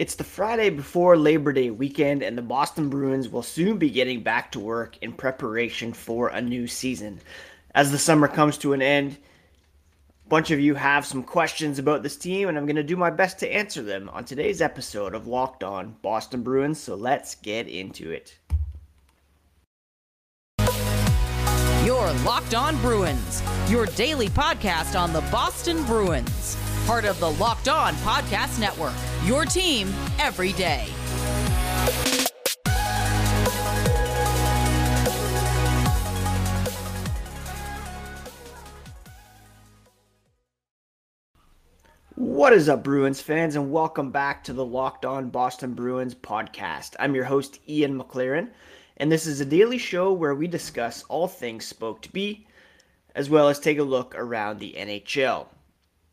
It's the Friday before Labor Day weekend, and the Boston Bruins will soon be getting back to work in preparation for a new season. As the summer comes to an end, a bunch of you have some questions about this team, and I'm going to do my best to answer them on today's episode of Locked On Boston Bruins. So let's get into it. Your Locked On Bruins, your daily podcast on the Boston Bruins part of the Locked On Podcast Network. Your team every day. What is up, Bruins fans, and welcome back to the Locked On Boston Bruins podcast. I'm your host, Ian McLaren, and this is a daily show where we discuss all things Spoked B, as well as take a look around the NHL.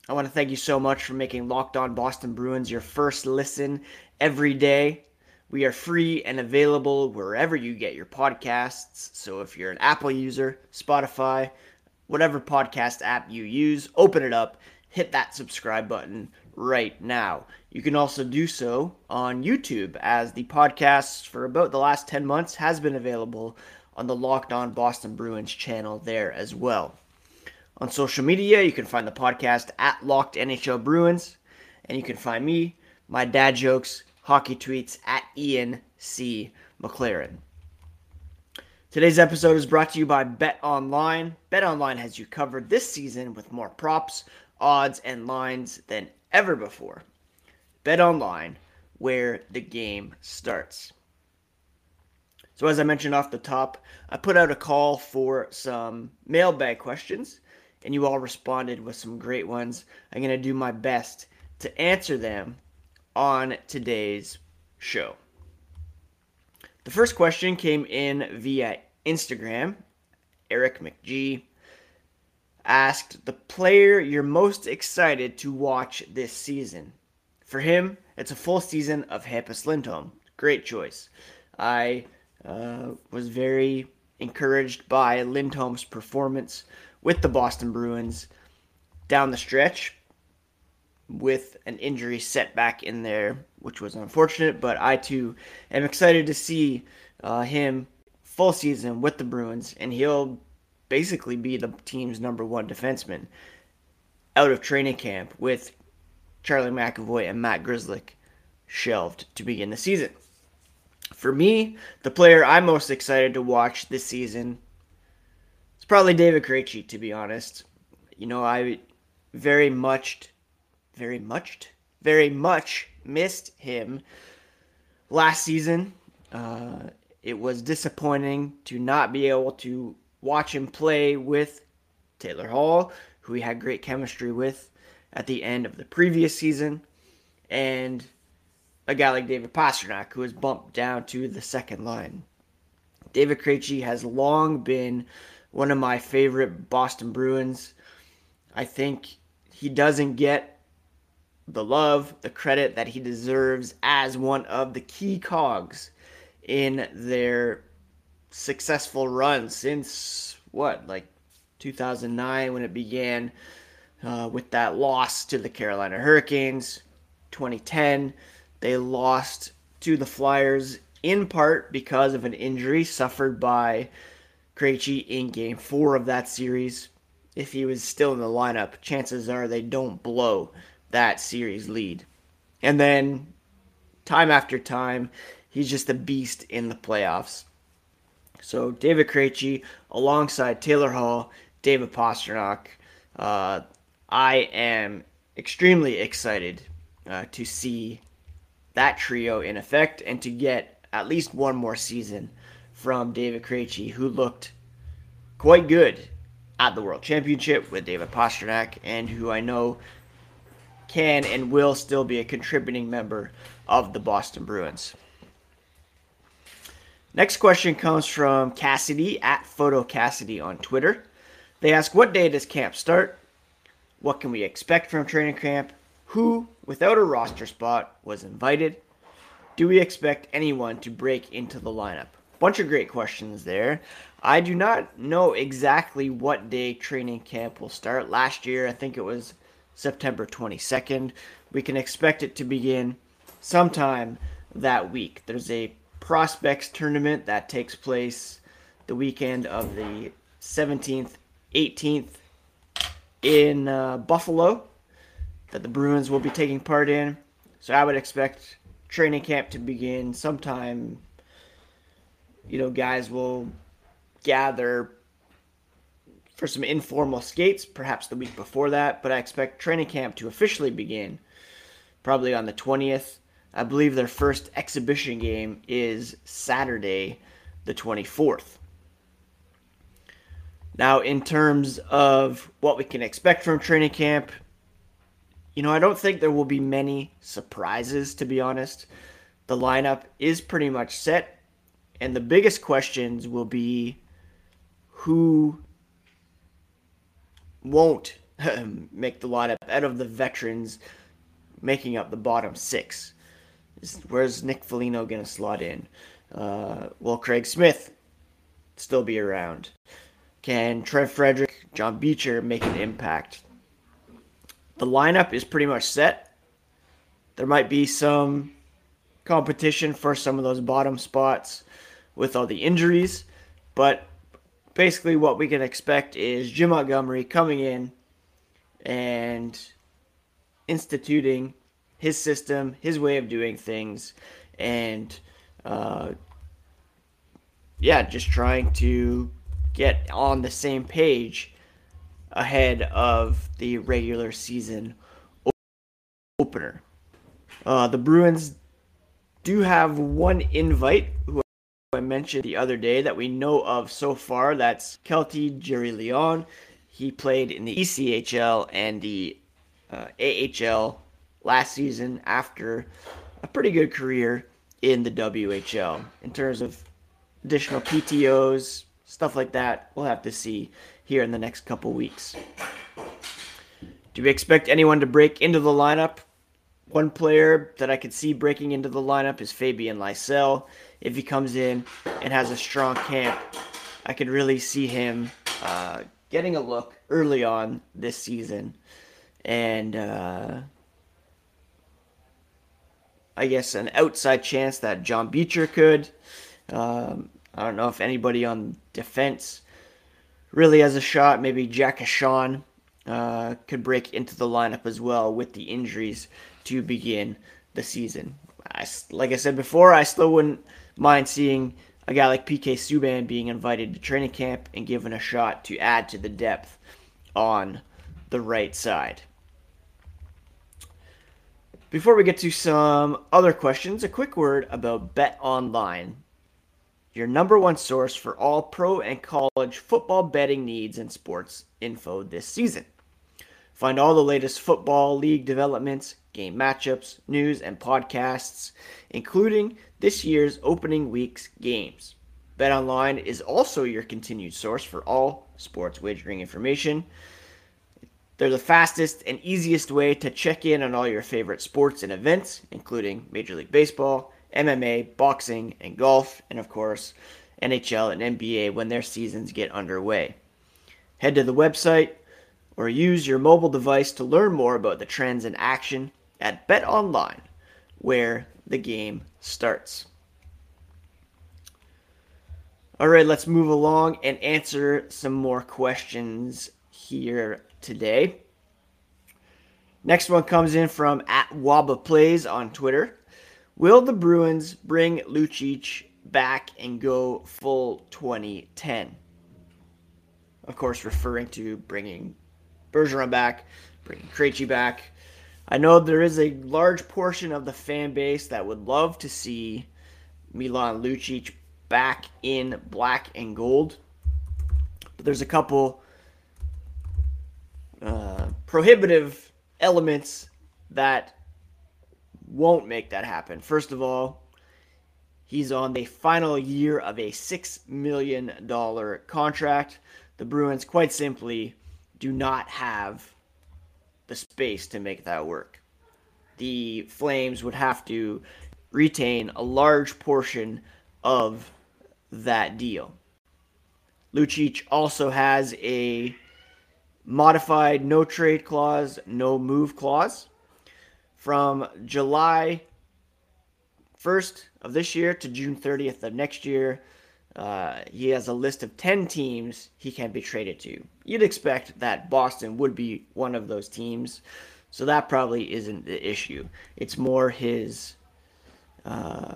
I want to thank you so much for making Locked On Boston Bruins your first listen every day. We are free and available wherever you get your podcasts. So if you're an Apple user, Spotify, whatever podcast app you use, open it up, hit that subscribe button right now. You can also do so on YouTube as the podcast for about the last 10 months has been available on the Locked On Boston Bruins channel there as well. On social media, you can find the podcast at Locked NHL Bruins, and you can find me, my dad jokes, hockey tweets at Ian C. McLaren. Today's episode is brought to you by Bet Online. Bet Online has you covered this season with more props, odds, and lines than ever before. Bet Online, where the game starts. So, as I mentioned off the top, I put out a call for some mailbag questions and you all responded with some great ones. I'm going to do my best to answer them on today's show. The first question came in via Instagram. Eric McGee asked the player you're most excited to watch this season. For him, it's a full season of Hampus Lindholm. Great choice. I uh, was very encouraged by Lindholm's performance with the Boston Bruins down the stretch with an injury setback in there, which was unfortunate. But I too am excited to see uh, him full season with the Bruins, and he'll basically be the team's number one defenseman out of training camp with Charlie McAvoy and Matt Grzelcyk shelved to begin the season. For me, the player I'm most excited to watch this season probably David Krejci, to be honest. You know, I very much, very much, very much missed him last season. Uh, it was disappointing to not be able to watch him play with Taylor Hall, who he had great chemistry with at the end of the previous season, and a guy like David Pastrnak, who was bumped down to the second line. David Krejci has long been one of my favorite Boston Bruins. I think he doesn't get the love, the credit that he deserves as one of the key cogs in their successful run since what, like 2009 when it began uh, with that loss to the Carolina Hurricanes. 2010, they lost to the Flyers in part because of an injury suffered by Krejci in game four of that series. If he was still in the lineup, chances are they don't blow that series lead. And then, time after time, he's just a beast in the playoffs. So, David Krejci alongside Taylor Hall, David Pastrnak, uh, I am extremely excited uh, to see that trio in effect and to get at least one more season from David Krejci, who looked quite good at the World Championship with David Pastrnak, and who I know can and will still be a contributing member of the Boston Bruins. Next question comes from Cassidy at Photo Cassidy on Twitter. They ask, What day does camp start? What can we expect from training camp? Who, without a roster spot, was invited? Do we expect anyone to break into the lineup? Bunch of great questions there. I do not know exactly what day training camp will start. Last year, I think it was September 22nd. We can expect it to begin sometime that week. There's a prospects tournament that takes place the weekend of the 17th, 18th in uh, Buffalo that the Bruins will be taking part in. So I would expect training camp to begin sometime. You know, guys will gather for some informal skates, perhaps the week before that, but I expect training camp to officially begin probably on the 20th. I believe their first exhibition game is Saturday, the 24th. Now, in terms of what we can expect from training camp, you know, I don't think there will be many surprises, to be honest. The lineup is pretty much set, and the biggest questions will be who won't make the lineup out of the veterans making up the bottom six. Where's Nick Foligno going to slot in? Uh, will Craig Smith still be around? Can Trent Frederic, John Beecher make an impact? The lineup is pretty much set. There might be some competition for some of those bottom spots with all the injuries, but basically what we can expect is Jim Montgomery coming in and instituting his system, his way of doing things, and uh, yeah, just trying to get on the same page ahead of the regular season opener. Uh, the Bruins do have one invite who mentioned the other day that we know of so far. That's Keltie Jeri-Leon. He played in the ECHL and the uh, AHL last season after a pretty good career in the WHL. In terms of additional PTOs, stuff like that, we'll have to see here in the next couple weeks. Do we expect anyone to break into the lineup? One player that I could see breaking into the lineup is Fabian Lysell. If he comes in and has a strong camp, I could really see him uh, getting a look early on this season. And uh, I guess an outside chance that John Beecher could. Um, I don't know if anybody on defense really has a shot. Maybe Jack Ahcan uh, could break into the lineup as well with the injuries to begin the season. I, like I said before, I still wouldn't mind seeing a guy like PK Subban being invited to training camp and given a shot to add to the depth on the right side. Before we get to some other questions, a quick word about Bet Online, your number one source for all pro and college football betting needs and sports info this season. Find all the latest football league developments, game matchups, news, and podcasts, including this year's opening week's games. BetOnline is also your continued source for all sports wagering information. They're the fastest and easiest way to check in on all your favorite sports and events, including Major League Baseball, MMA, boxing, and golf, and of course, NHL and NBA when their seasons get underway. Head to the website or use your mobile device to learn more about the trends in action at Bet Online, where the game starts. All right, let's move along and answer some more questions here today. Next one comes in from at Waba Plays on Twitter. Will the Bruins bring Lucic back and go full 2010? Of course, referring to bringing Bergeron back, bringing Krejci back. I know there is a large portion of the fan base that would love to see Milan Lucic back in black and gold. But there's a couple uh, prohibitive elements that won't make that happen. First of all, he's on the final year of a $6 million contract. The Bruins, quite simply, do not have the space to make that work. The Flames would have to retain a large portion of that deal. Lucic also has a modified no trade clause, no move clause from July 1st of this year to June 30th of next year. Uh, he has a list of 10 teams he can be traded to. You'd expect that Boston would be one of those teams, so that probably isn't the issue. It's more his uh,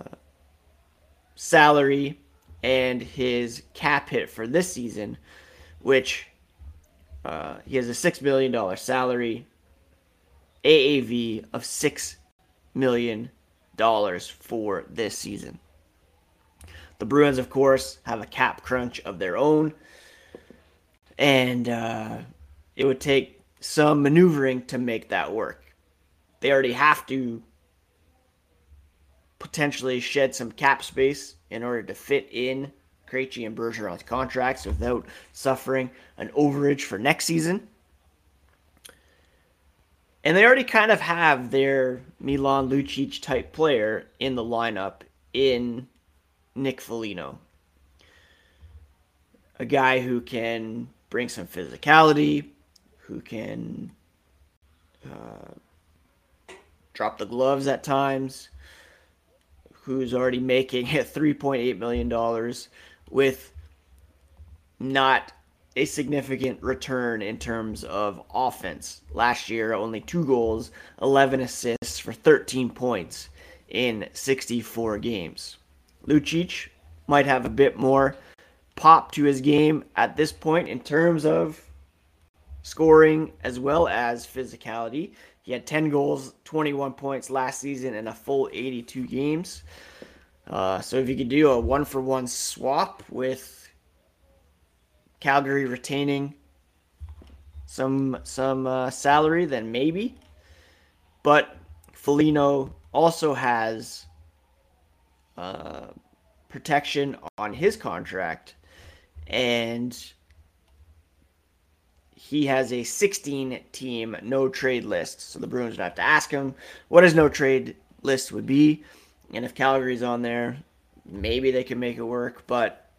salary and his cap hit for this season, which uh, he has a $6 million salary, AAV of $6 million for this season. The Bruins, of course, have a cap crunch of their own, and uh, it would take some maneuvering to make that work. They already have to potentially shed some cap space in order to fit in Krejci and Bergeron's contracts without suffering an overage for next season. And they already kind of have their Milan Lucic type player in the lineup in Nick Foligno. A guy who can bring some physicality, who can uh, drop the gloves at times, who's already making $3.8 million with not a significant return in terms of offense. Last year, only two goals, 11 assists for 13 points in 64 games. Lucic might have a bit more pop to his game at this point in terms of scoring as well as physicality. He had 10 goals, 21 points last season in a full 82 games. Uh, so if you could do a one for one swap with Calgary retaining some some uh, salary, then maybe. But Foligno also has uh, protection on his contract, and he has a 16 team no trade list. So the Bruins would have to ask him what his no trade list would be. And if Calgary's on there, maybe they can make it work. But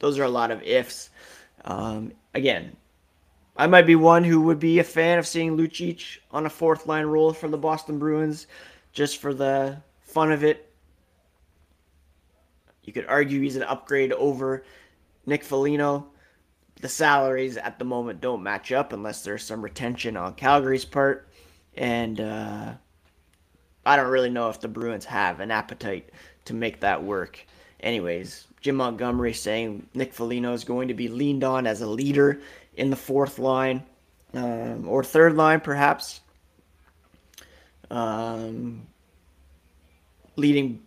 those are a lot of ifs. Um, again, I might be one who would be a fan of seeing Lucic on a fourth line role for the Boston Bruins just for the fun of it. You could argue he's an upgrade over Nick Foligno. The salaries at the moment don't match up unless there's some retention on Calgary's part. And uh, I don't really know if the Bruins have an appetite to make that work. Anyways, Jim Montgomery saying Nick Foligno is going to be leaned on as a leader in the fourth line um, or third line, perhaps. Um, leading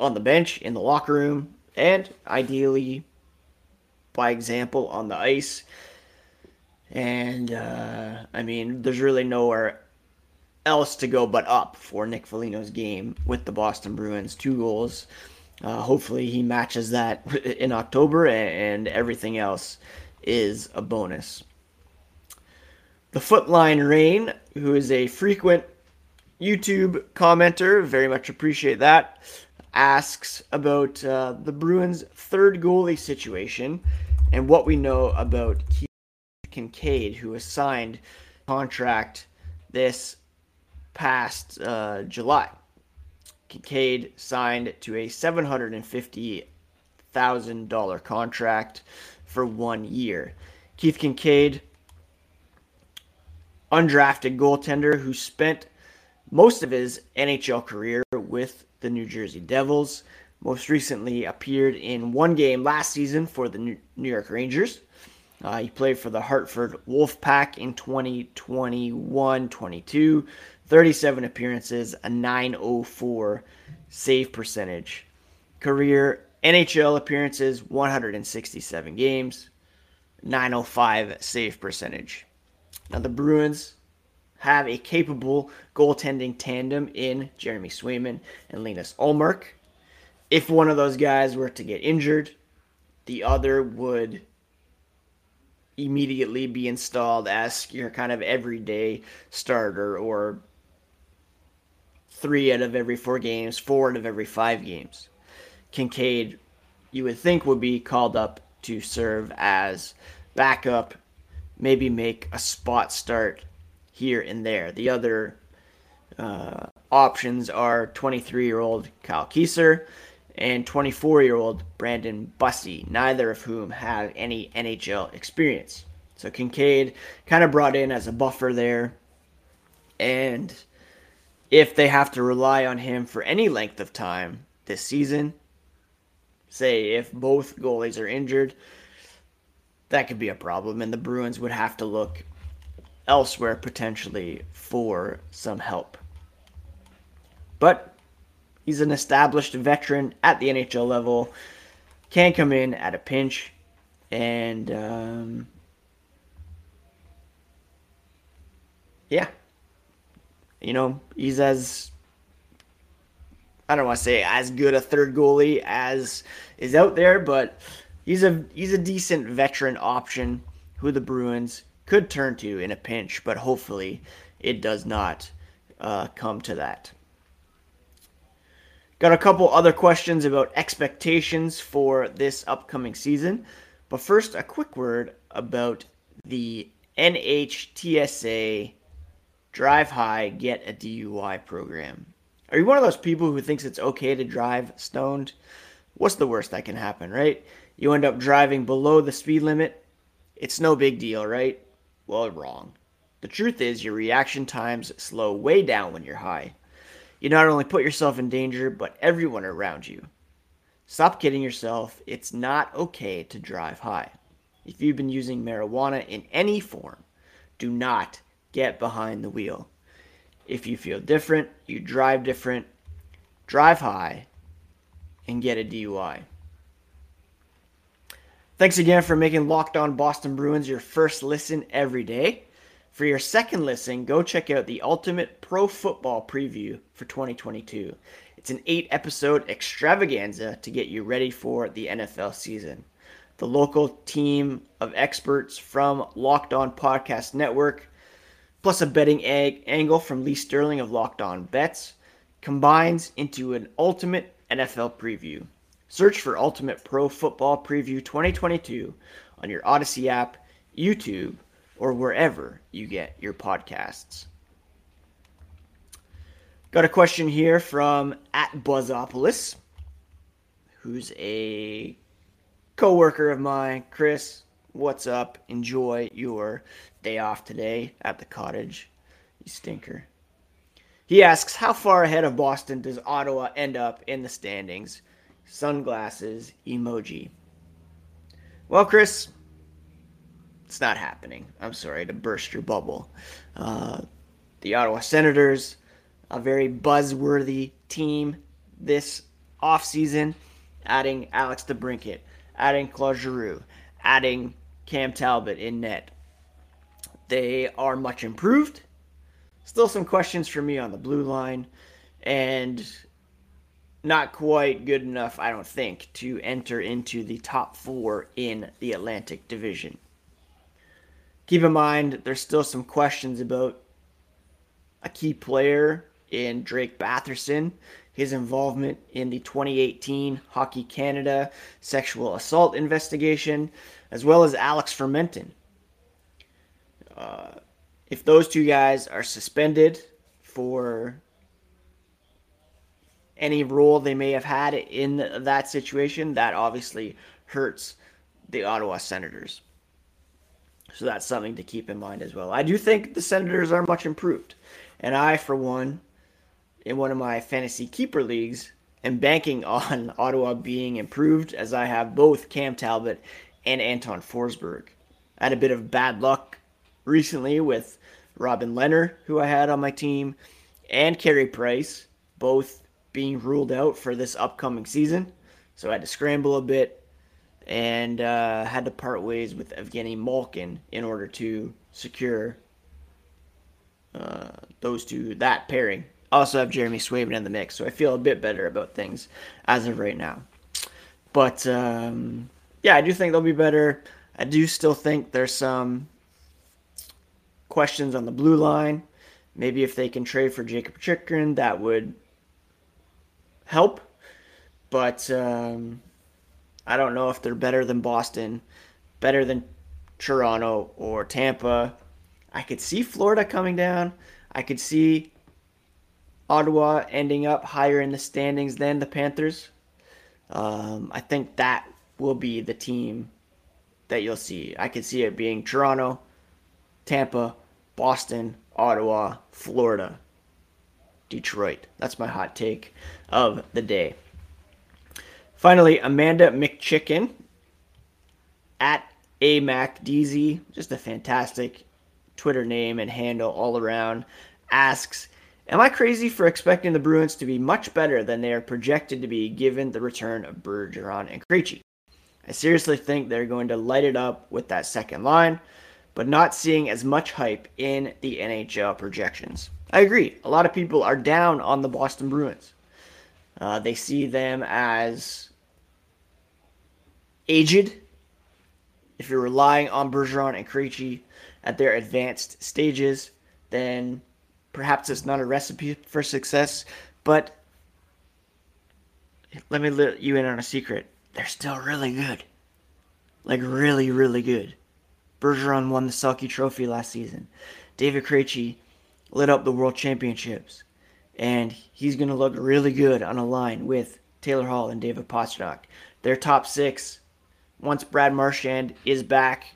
on the bench, in the locker room, and ideally by example on the ice. And uh, I mean, there's really nowhere else to go but up for Nick Foligno's game with the Boston Bruins. Two goals. Uh, hopefully, he matches that in October, and everything else is a bonus. The Footline Rain, who is a frequent YouTube commenter, very much appreciate that asks about uh, the Bruins' third goalie situation and what we know about Keith Kinkaid, who was signed contract this past uh, July. Kinkaid signed to a $750,000 contract for one year. Keith Kinkaid, undrafted goaltender who spent most of his NHL career with the New Jersey Devils. Most recently appeared in one game last season for the New York Rangers. Uh, he played for the Hartford Wolfpack in 2021 22, 37 appearances, a 904 save percentage. Career NHL appearances 167 games, 905 save percentage. Now, the Bruins have a capable goaltending tandem in Jeremy Swayman and Linus Ullmark. If one of those guys were to get injured, the other would immediately be installed as your kind of everyday starter or three out of every four games, four out of every five games. Kinkaid, you would think, would be called up to serve as backup, maybe make a spot start here and there. The other uh, options are 23 year old Kyle Keyser and 24 year old Brandon Bussi, neither of whom have any NHL experience. So Kinkaid kind of brought in as a buffer there. And if they have to rely on him for any length of time this season, say if both goalies are injured, that could be a problem. And the Bruins would have to look elsewhere potentially for some help. But he's an established veteran at the NHL level, can come in at a pinch, and um, yeah, you know, he's as I don't want to say as good a third goalie as is out there, but he's a he's a decent veteran option who the Bruins could turn to in a pinch, but hopefully it does not uh, come to that. Got a couple other questions about expectations for this upcoming season, but first, a quick word about the NHTSA Drive High, Get a DUI program. Are you one of those people who thinks it's okay to drive stoned? What's the worst that can happen, right? You end up driving below the speed limit. It's no big deal, right? Well, wrong. The truth is, your reaction times slow way down when you're high. You not only put yourself in danger, but everyone around you. Stop kidding yourself. It's not okay to drive high. If you've been using marijuana in any form, do not get behind the wheel. If you feel different, you drive different, drive high, and get a DUI. Thanks again for making Locked On Boston Bruins your first listen every day. For your second listen, go check out the Ultimate Pro Football Preview for 2022. It's an eight episode extravaganza to get you ready for the NFL season. The local team of experts from Locked On Podcast Network, plus a betting ag- angle from Lee Sterling of Locked On Bets, combines into an ultimate NFL preview. Search for Ultimate Pro Football Preview 2022 on your Odyssey app, YouTube, or wherever you get your podcasts. Got a question here from at Buzzopolis, who's a co-worker of mine. Chris, what's up? Enjoy your day off today at the cottage. You stinker. He asks, how far ahead of Boston does Ottawa end up in the standings? Sunglasses emoji. Well, Chris, it's not happening. I'm sorry to burst your bubble. Uh, the Ottawa Senators, a very buzzworthy team this offseason, adding Alex DeBrincat, adding Claude Giroux, adding Cam Talbot in net. They are much improved. Still some questions for me on the blue line. And not quite good enough, I don't think, to enter into the top four in the Atlantic Division. Keep in mind, there's still some questions about a key player in Drake Batherson, his involvement in the 2018 Hockey Canada sexual assault investigation, as well as Alex Formenton. Uh, if those two guys are suspended for any role they may have had in that situation, that obviously hurts the Ottawa Senators. So that's something to keep in mind as well. I do think the Senators are much improved. And I, for one, in one of my fantasy keeper leagues, am banking on Ottawa being improved as I have both Cam Talbot and Anton Forsberg. I had a bit of bad luck recently with Robin Lehner, who I had on my team, and Carey Price, both being ruled out for this upcoming season. So I had to scramble a bit and uh, had to part ways with Evgeny Malkin in order to secure uh, those two, that pairing. Also have Jeremy Swayman in the mix, so I feel a bit better about things as of right now. But um, yeah, I do think they'll be better. I do still think there's some questions on the blue line. Maybe if they can trade for Jakob Chychrun, that would help, but um, I don't know if they're better than Boston, better than Toronto or Tampa. I could see Florida coming down. I could see Ottawa ending up higher in the standings than the Panthers. Um, I think that will be the team that you'll see. I could see it being Toronto, Tampa, Boston, Ottawa, Florida, Detroit. That's my hot take of the day. Finally, Amanda McChicken at AMacDZ, just a fantastic Twitter name and handle all around, asks, Am I crazy for expecting the Bruins to be much better than they are projected to be given the return of Bergeron and Krejci? I seriously think they're going to light it up with that second line, but not seeing as much hype in the NHL projections. I agree. A lot of people are down on the Boston Bruins. Uh, they see them as aged. If you're relying on Bergeron and Krejci at their advanced stages, then perhaps it's not a recipe for success. But let me let you in on a secret they're still really good. Like really, really good. Bergeron won the Selke Trophy last season. David Krejci lit up the World Championships, and he's going to look really good on a line with Taylor Hall and David Pastrnak. Their top six, once Brad Marchand is back,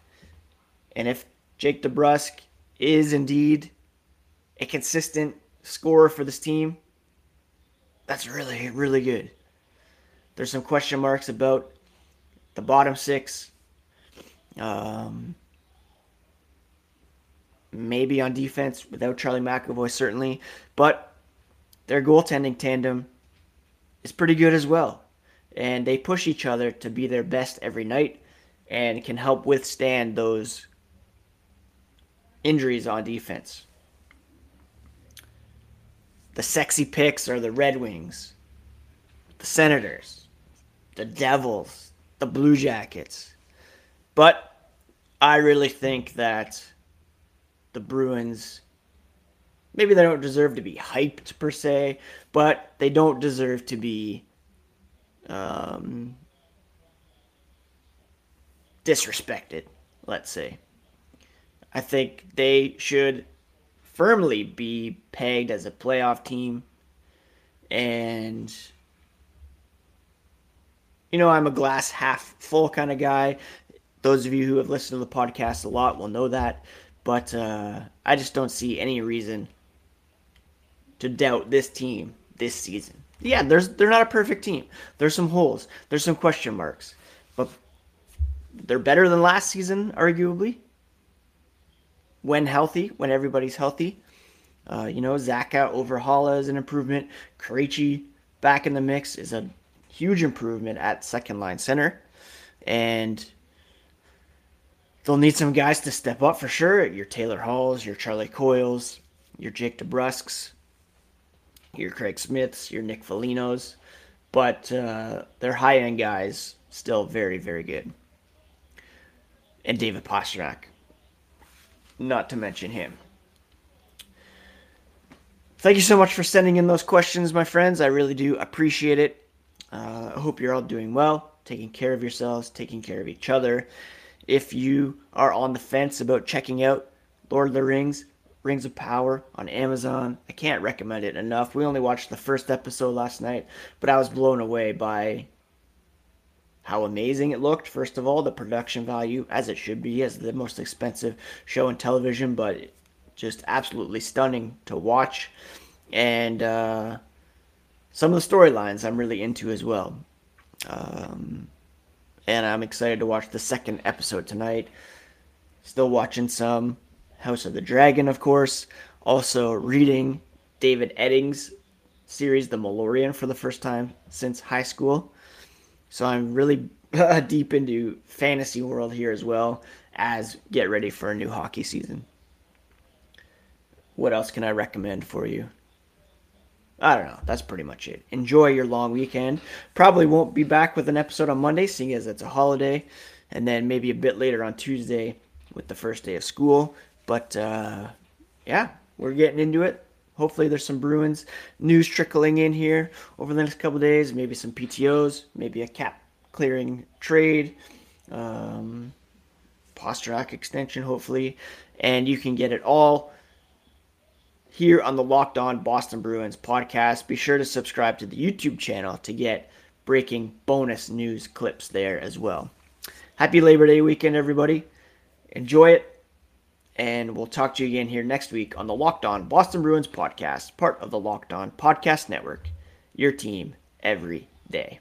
and if Jake DeBrusk is indeed a consistent scorer for this team, that's really, really good. There's some question marks about the bottom six. Um, maybe on defense without Charlie McAvoy, certainly. But their goaltending tandem is pretty good as well. And they push each other to be their best every night and can help withstand those injuries on defense. The sexy picks are the Red Wings, the Senators, the Devils, the Blue Jackets. But I really think that the Bruins maybe they don't deserve to be hyped per se, but they don't deserve to be um, disrespected, let's say. I think they should firmly be pegged as a playoff team and you know, I'm a glass half full kind of guy. Those of you who have listened to the podcast a lot will know that. But uh, I just don't see any reason to doubt this team this season. Yeah, there's they're not a perfect team. There's some holes. There's some question marks. But they're better than last season, arguably. When healthy, when everybody's healthy. Uh, you know, Zacha over Haula is an improvement. Krejci back in the mix is a huge improvement at second line center. And they'll need some guys to step up for sure. Your Taylor Halls, your Charlie Coyles, your Jake DeBrusks, your Craig Smiths, your Nick Folignos. But uh, they're high end guys, still very, very good. And David Pastrnak, not to mention him. Thank you so much for sending in those questions, my friends. I really do appreciate it. Uh, I hope you're all doing well, taking care of yourselves, taking care of each other. If you are on the fence about checking out Lord of the Rings, Rings of Power on Amazon, I can't recommend it enough. We only watched the first episode last night, but I was blown away by how amazing it looked. First of all, the production value, as it should be, as the most expensive show in television, but just absolutely stunning to watch. And uh, some of the storylines I'm really into as well. Um, and I'm excited to watch the second episode tonight. Still watching some House of the Dragon, of course. Also reading David Eddings' series, The Malloreon, for the first time since high school. So I'm really deep into fantasy world here as well as get ready for a new hockey season. What else can I recommend for you? I don't know. That's pretty much it. Enjoy your long weekend. Probably won't be back with an episode on Monday, seeing as it's a holiday, and then maybe a bit later on Tuesday with the first day of school. But uh, yeah, we're getting into it. Hopefully, there's some Bruins news trickling in here over the next couple days. Maybe some PTOs, maybe a cap clearing trade, um, Pastrnak extension, hopefully, and you can get it all here on the Locked On Boston Bruins podcast. Be sure to subscribe to the YouTube channel to get breaking bonus news clips there as well. Happy Labor Day weekend, everybody. Enjoy it. And we'll talk to you again here next week on the Locked On Boston Bruins podcast, part of the Locked On Podcast Network. Your team every day.